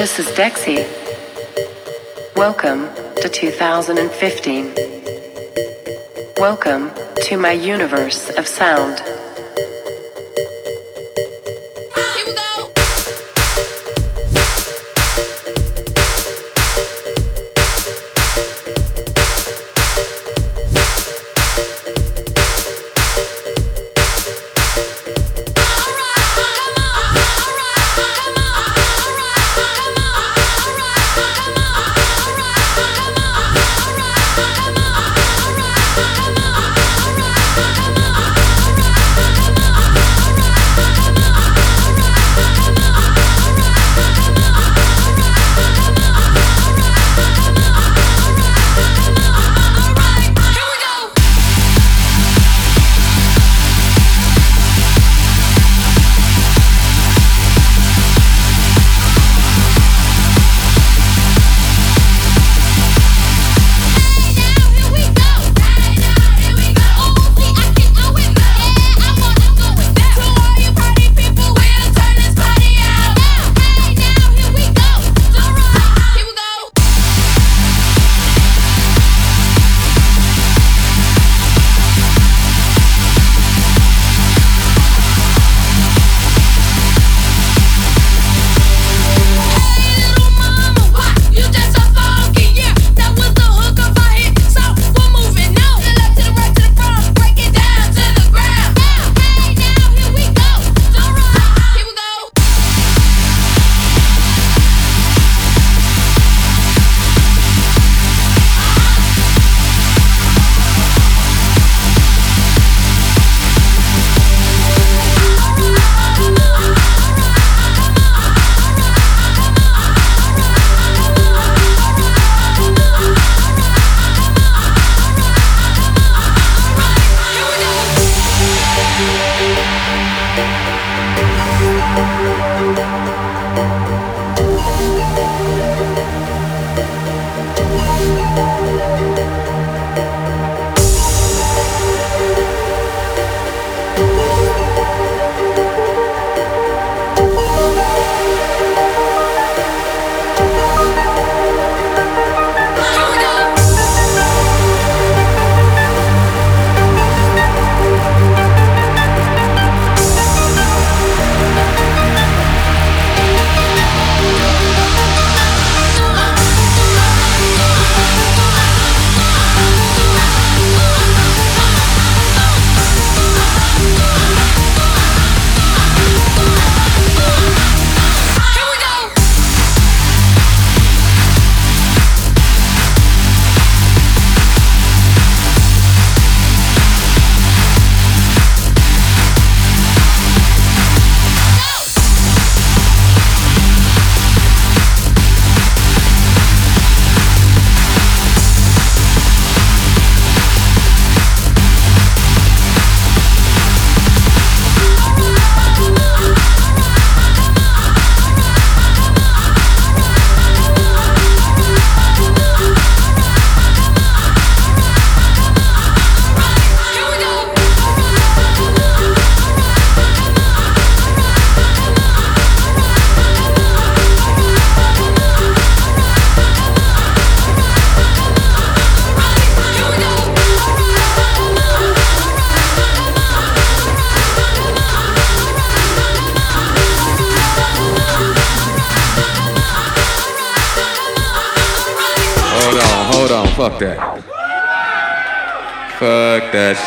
This is Dexi. Welcome to 2015. Welcome to my universe of sound.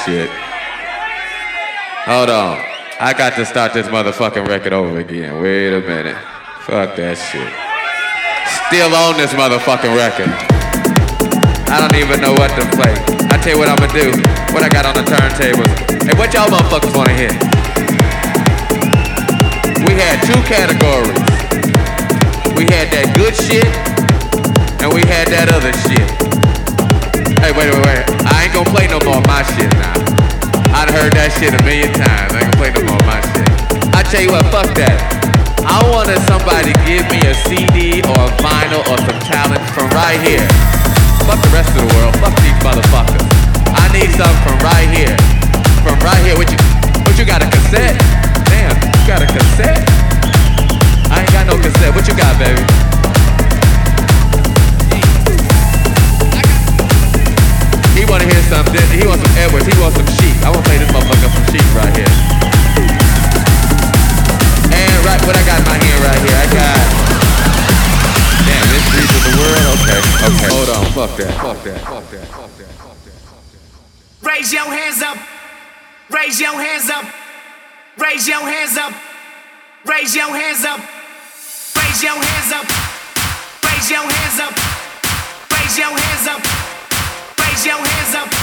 Shit. Hold on. I got to start this motherfucking record over again. Wait a minute. Fuck that shit. Still on this motherfucking record. I don't even know what to play. I tell you what I'ma do. What I got on the turntables. Hey, what y'all motherfuckers wanna hear? We had two categories. We had that good shit, and we had that other shit. Hey, wait, wait, wait. I ain't gonna play no more of my shit now. I'd heard that shit a million times. I ain't gonna play no more my shit. I tell you what, fuck that. I wanted somebody to give me a CD or a vinyl or some talent from right here. Fuck the rest of the world. Fuck these motherfuckers. I need something from right here. From right here. What you, what you got a cassette? Damn, you got a cassette? I ain't got no cassette. What you got, baby? wanna hear some Disney. He wants some Edwards. He wants some Sheik. I wanna play this motherfucker some Sheik right here. And right, what I got in my hand right here, I got. Damn, this mysteries of the world. Okay, okay. Hold on, fuck that, fuck that, fuck that, fuck that. Fuck that. Raise your hands up. Raise your hands up. Raise your hands up. Raise your hands up. Raise your hands up. Raise your hands up. Raise your hands up. Joe hands up.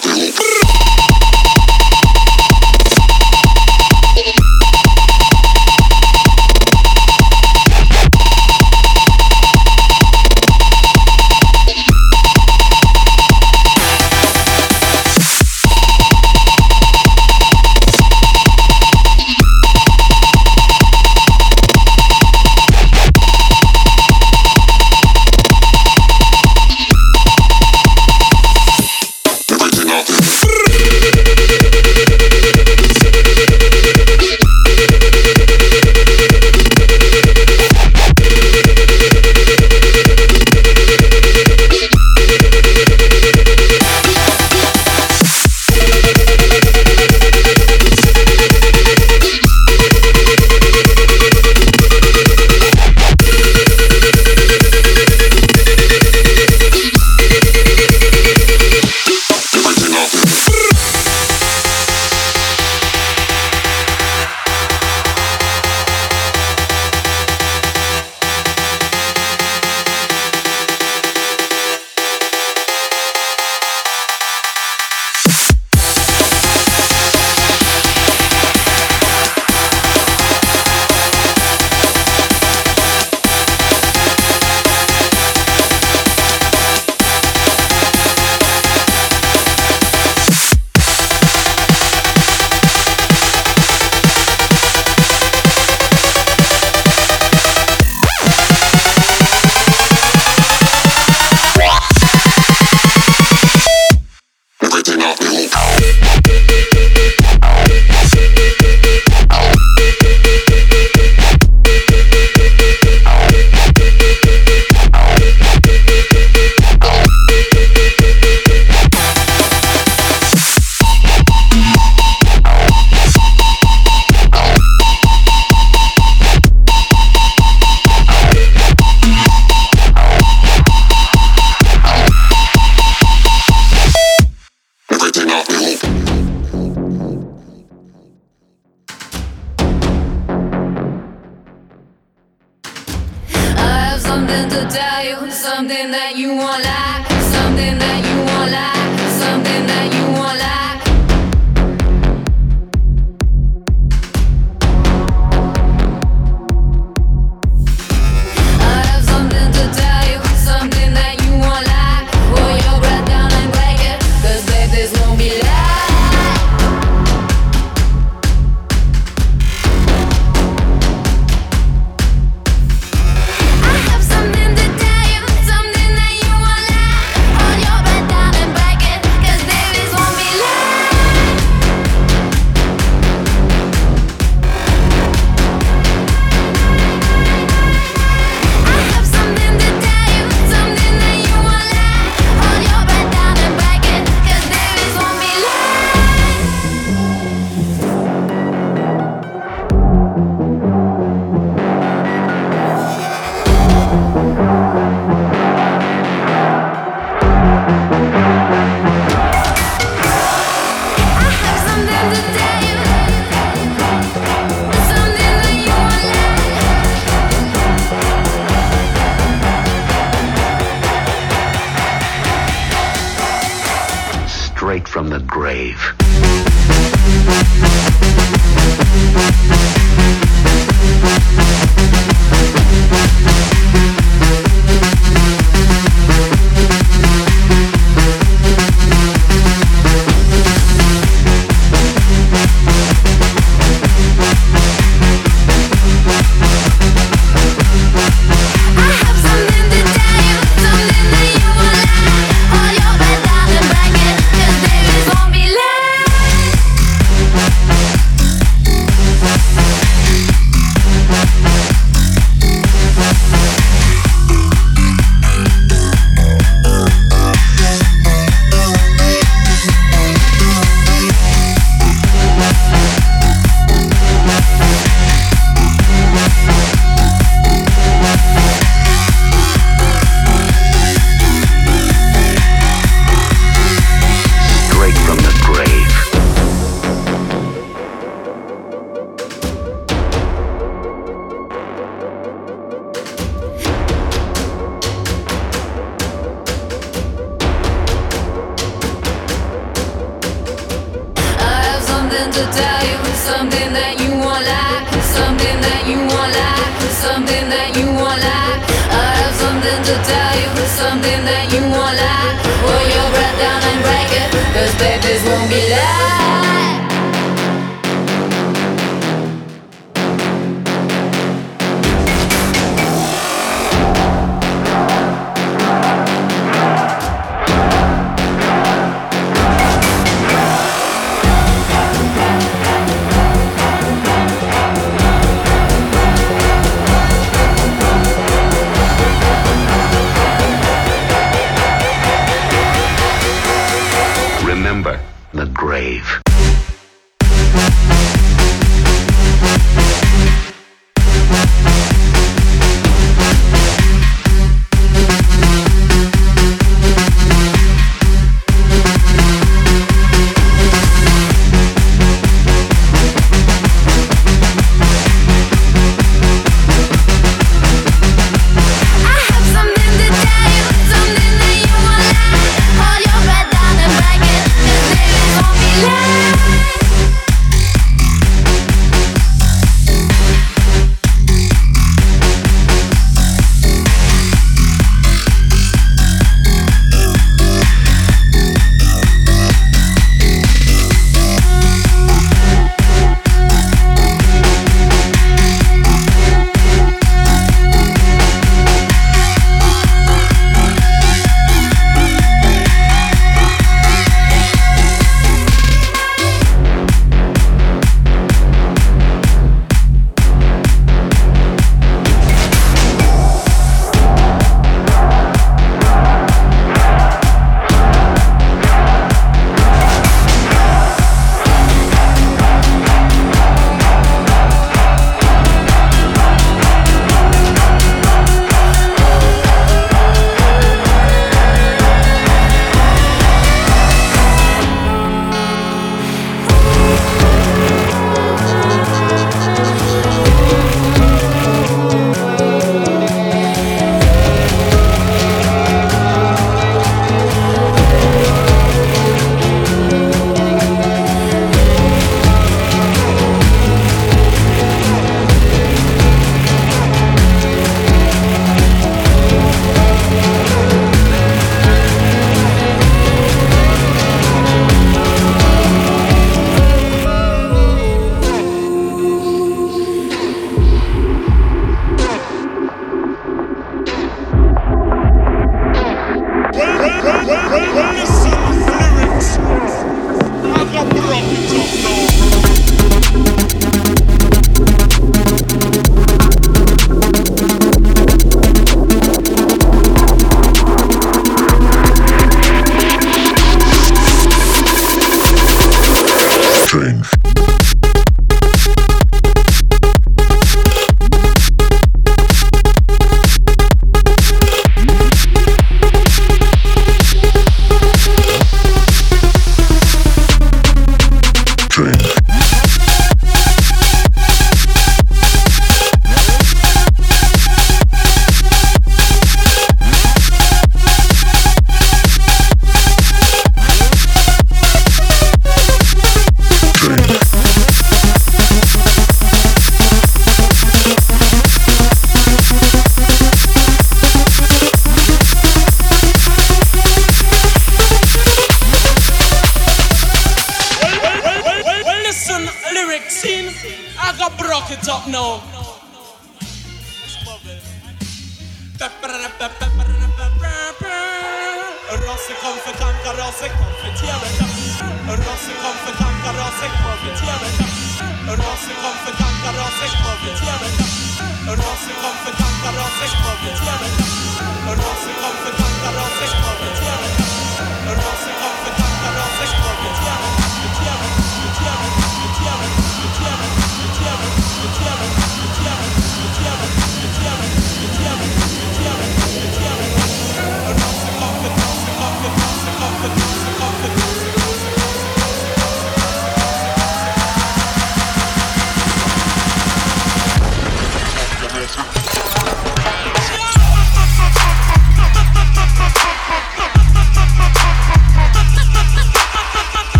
Jovem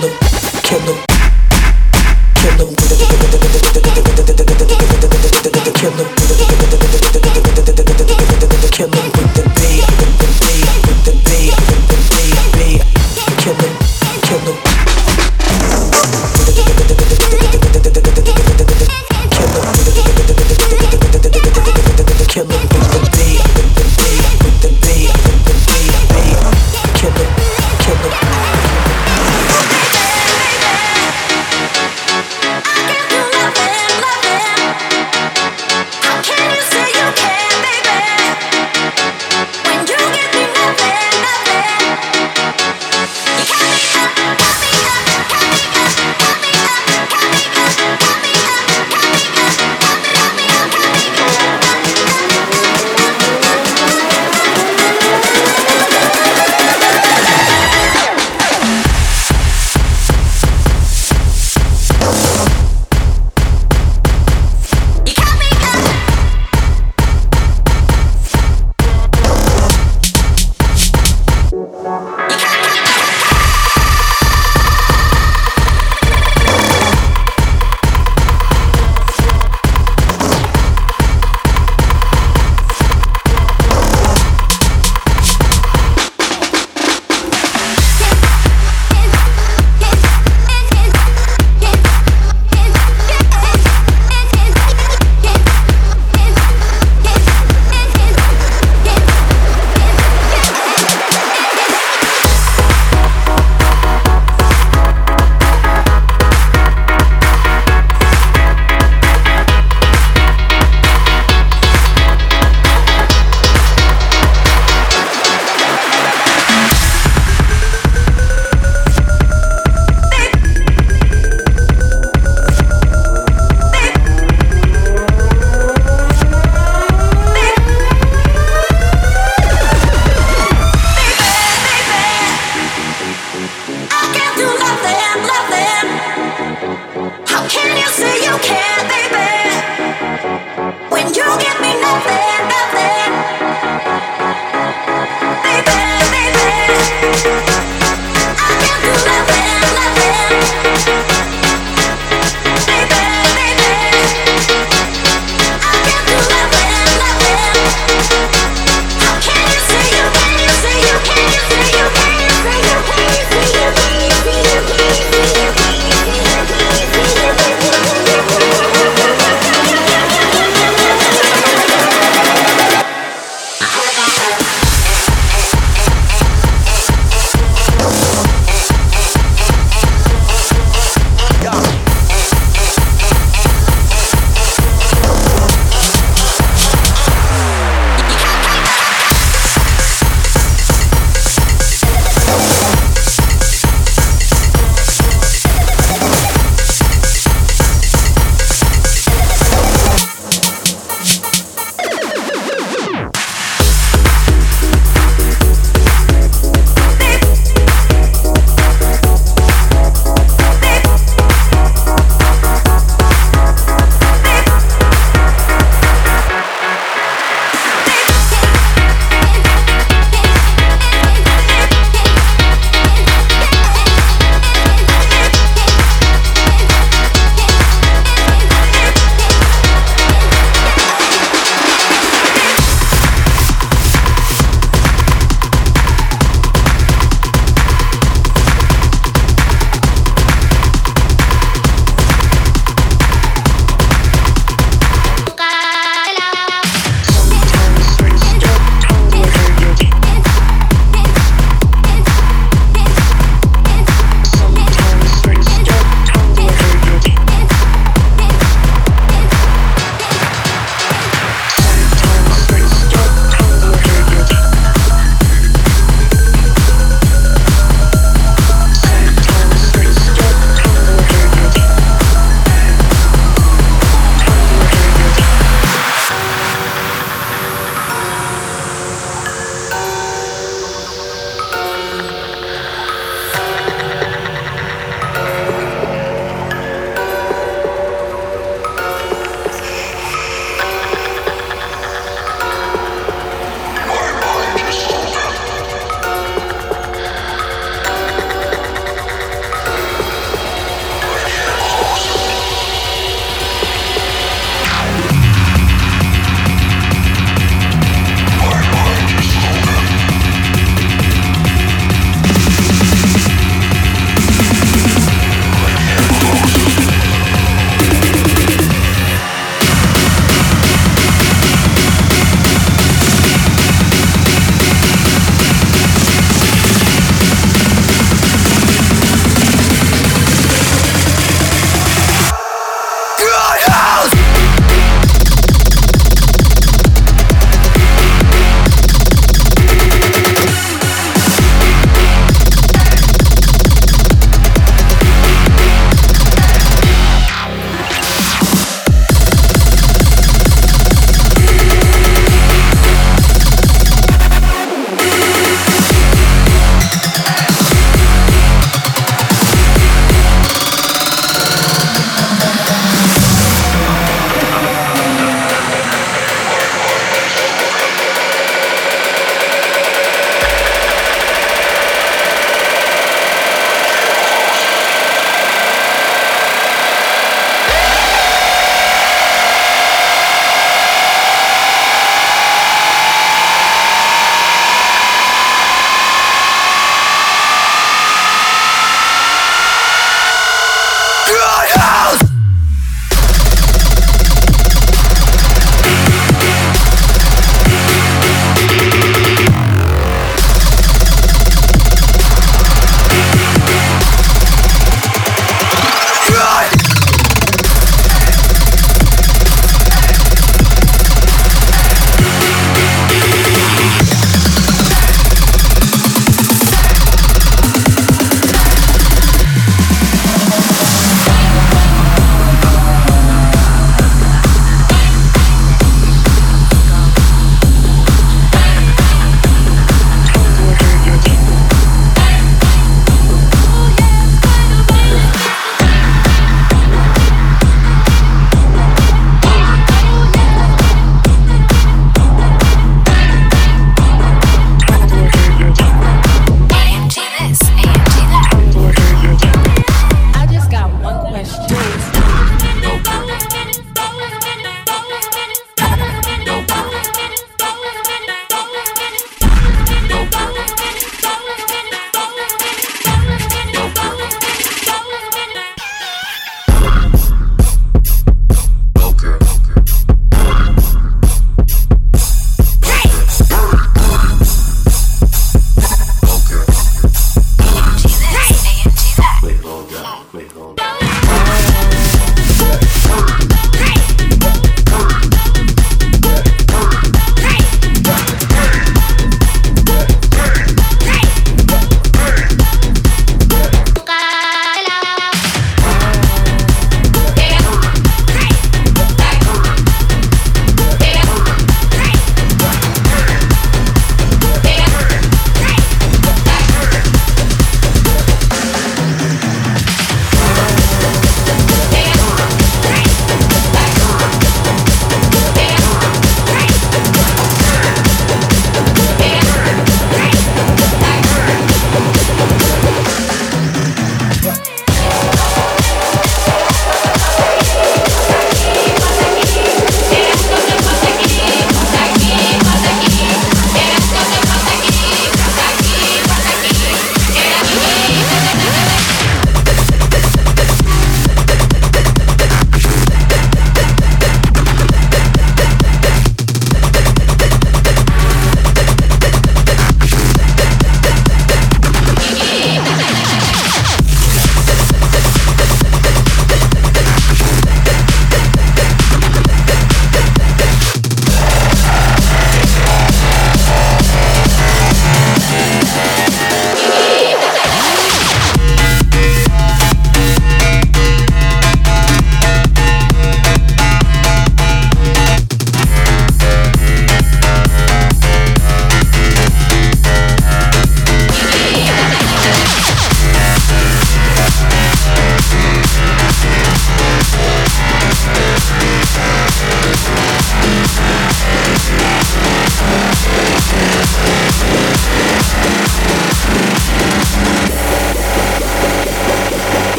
kendim kendim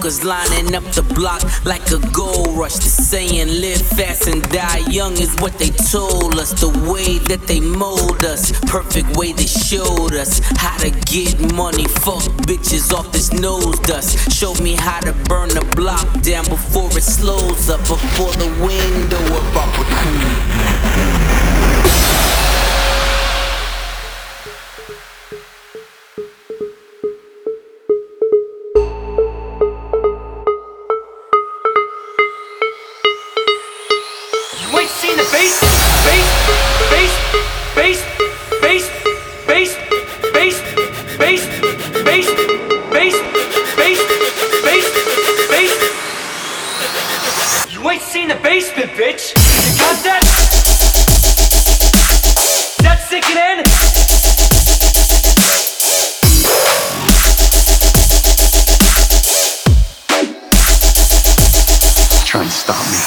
smokers lining up the block like a gold rush. The saying live fast and die young is what they told us. The way that they mold us, perfect way they showed us how to get money. Fuck bitches off this nose dust. Showed me how stop me.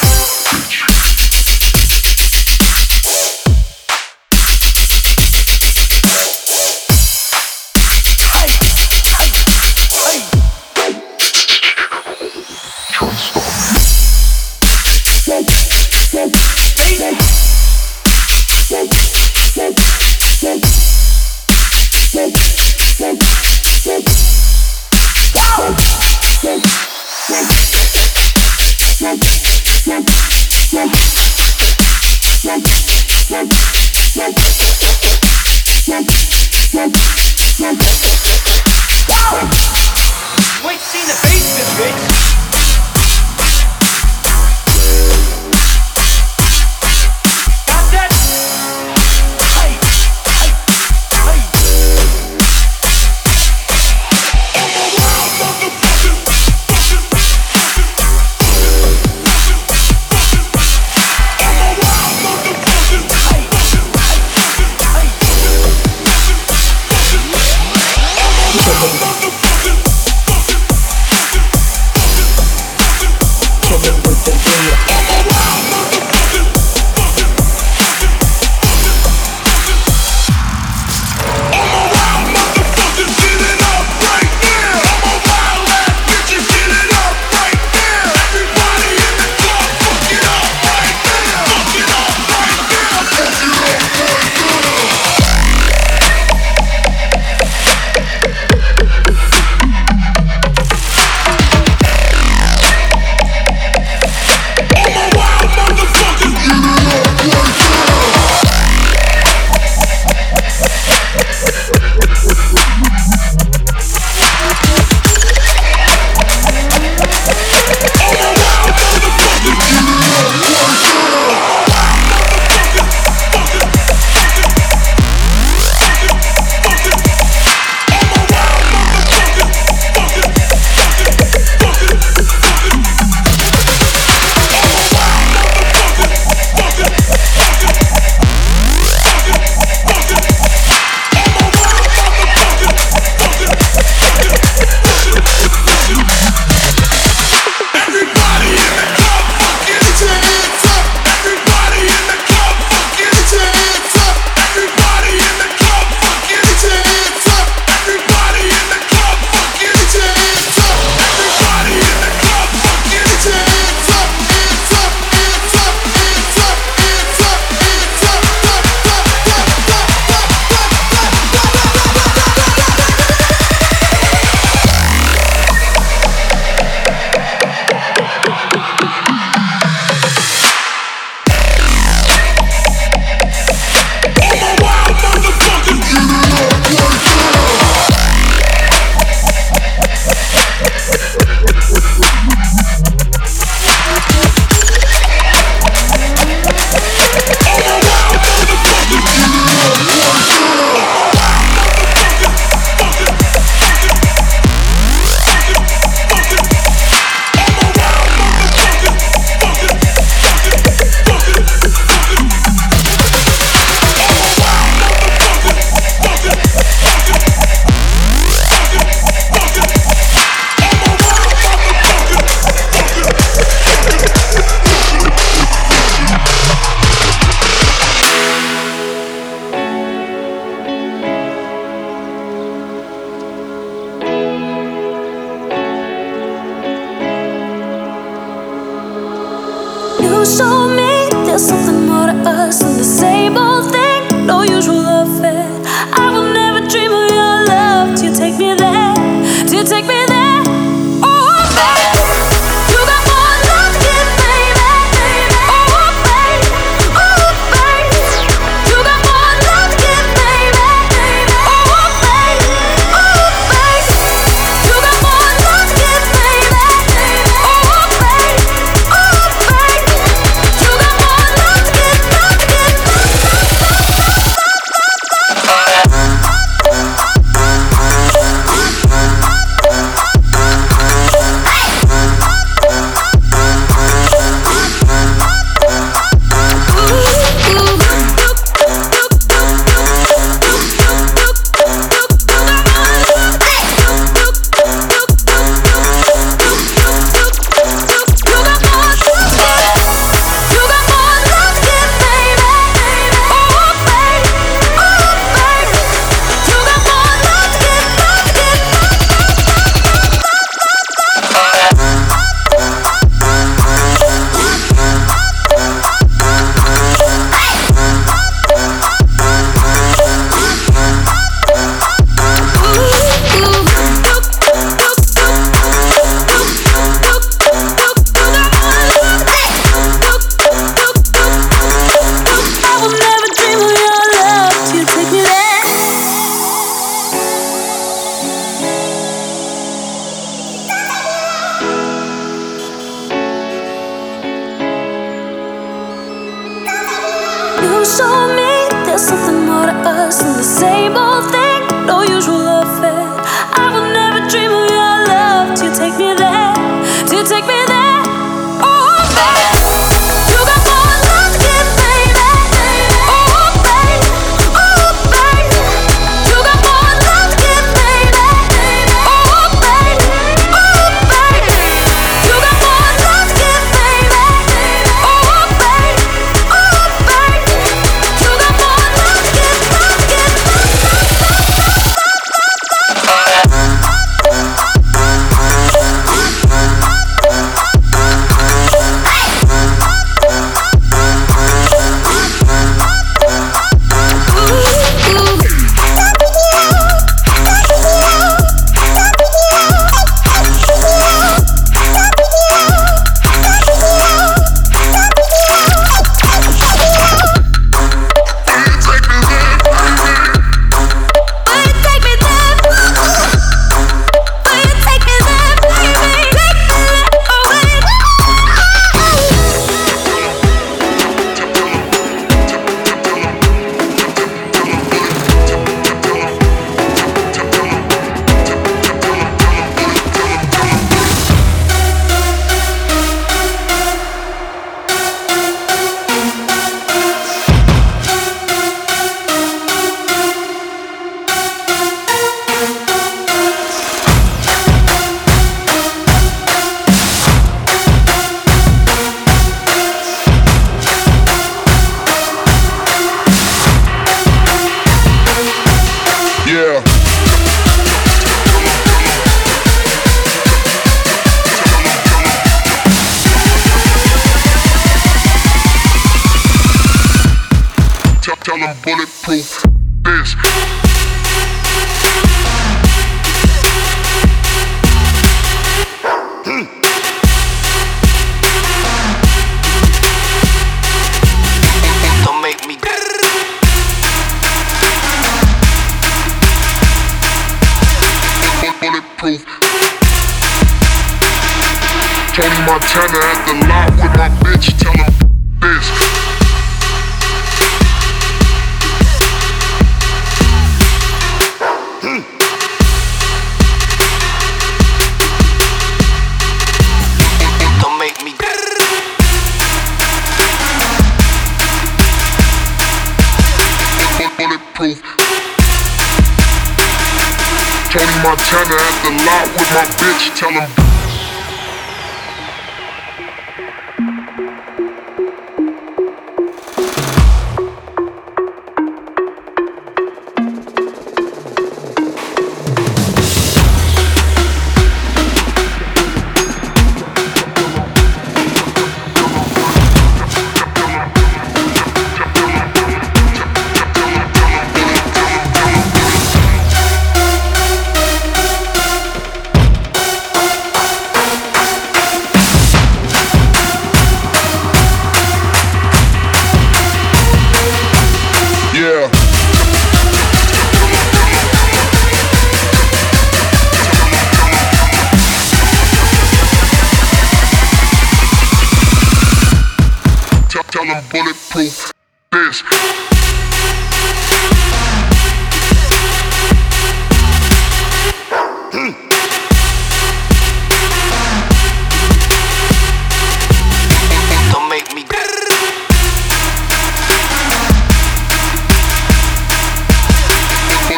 bulletproof this.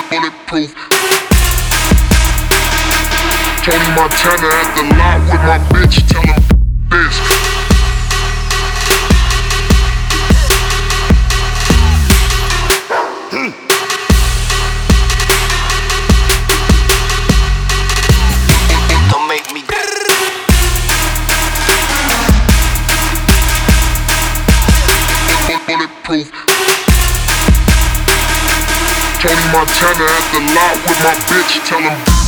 Bulletproof. Tony Montana at the lot with my bitch, tell tryna at the lot with my bitch, tell him.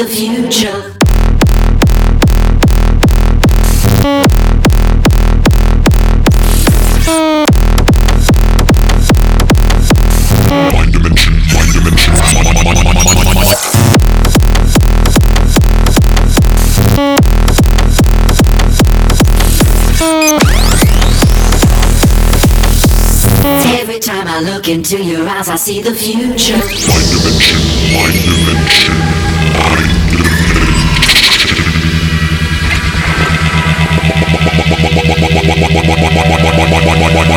the future. Every time I look into your eyes, I see the future. My dimension, my dimension.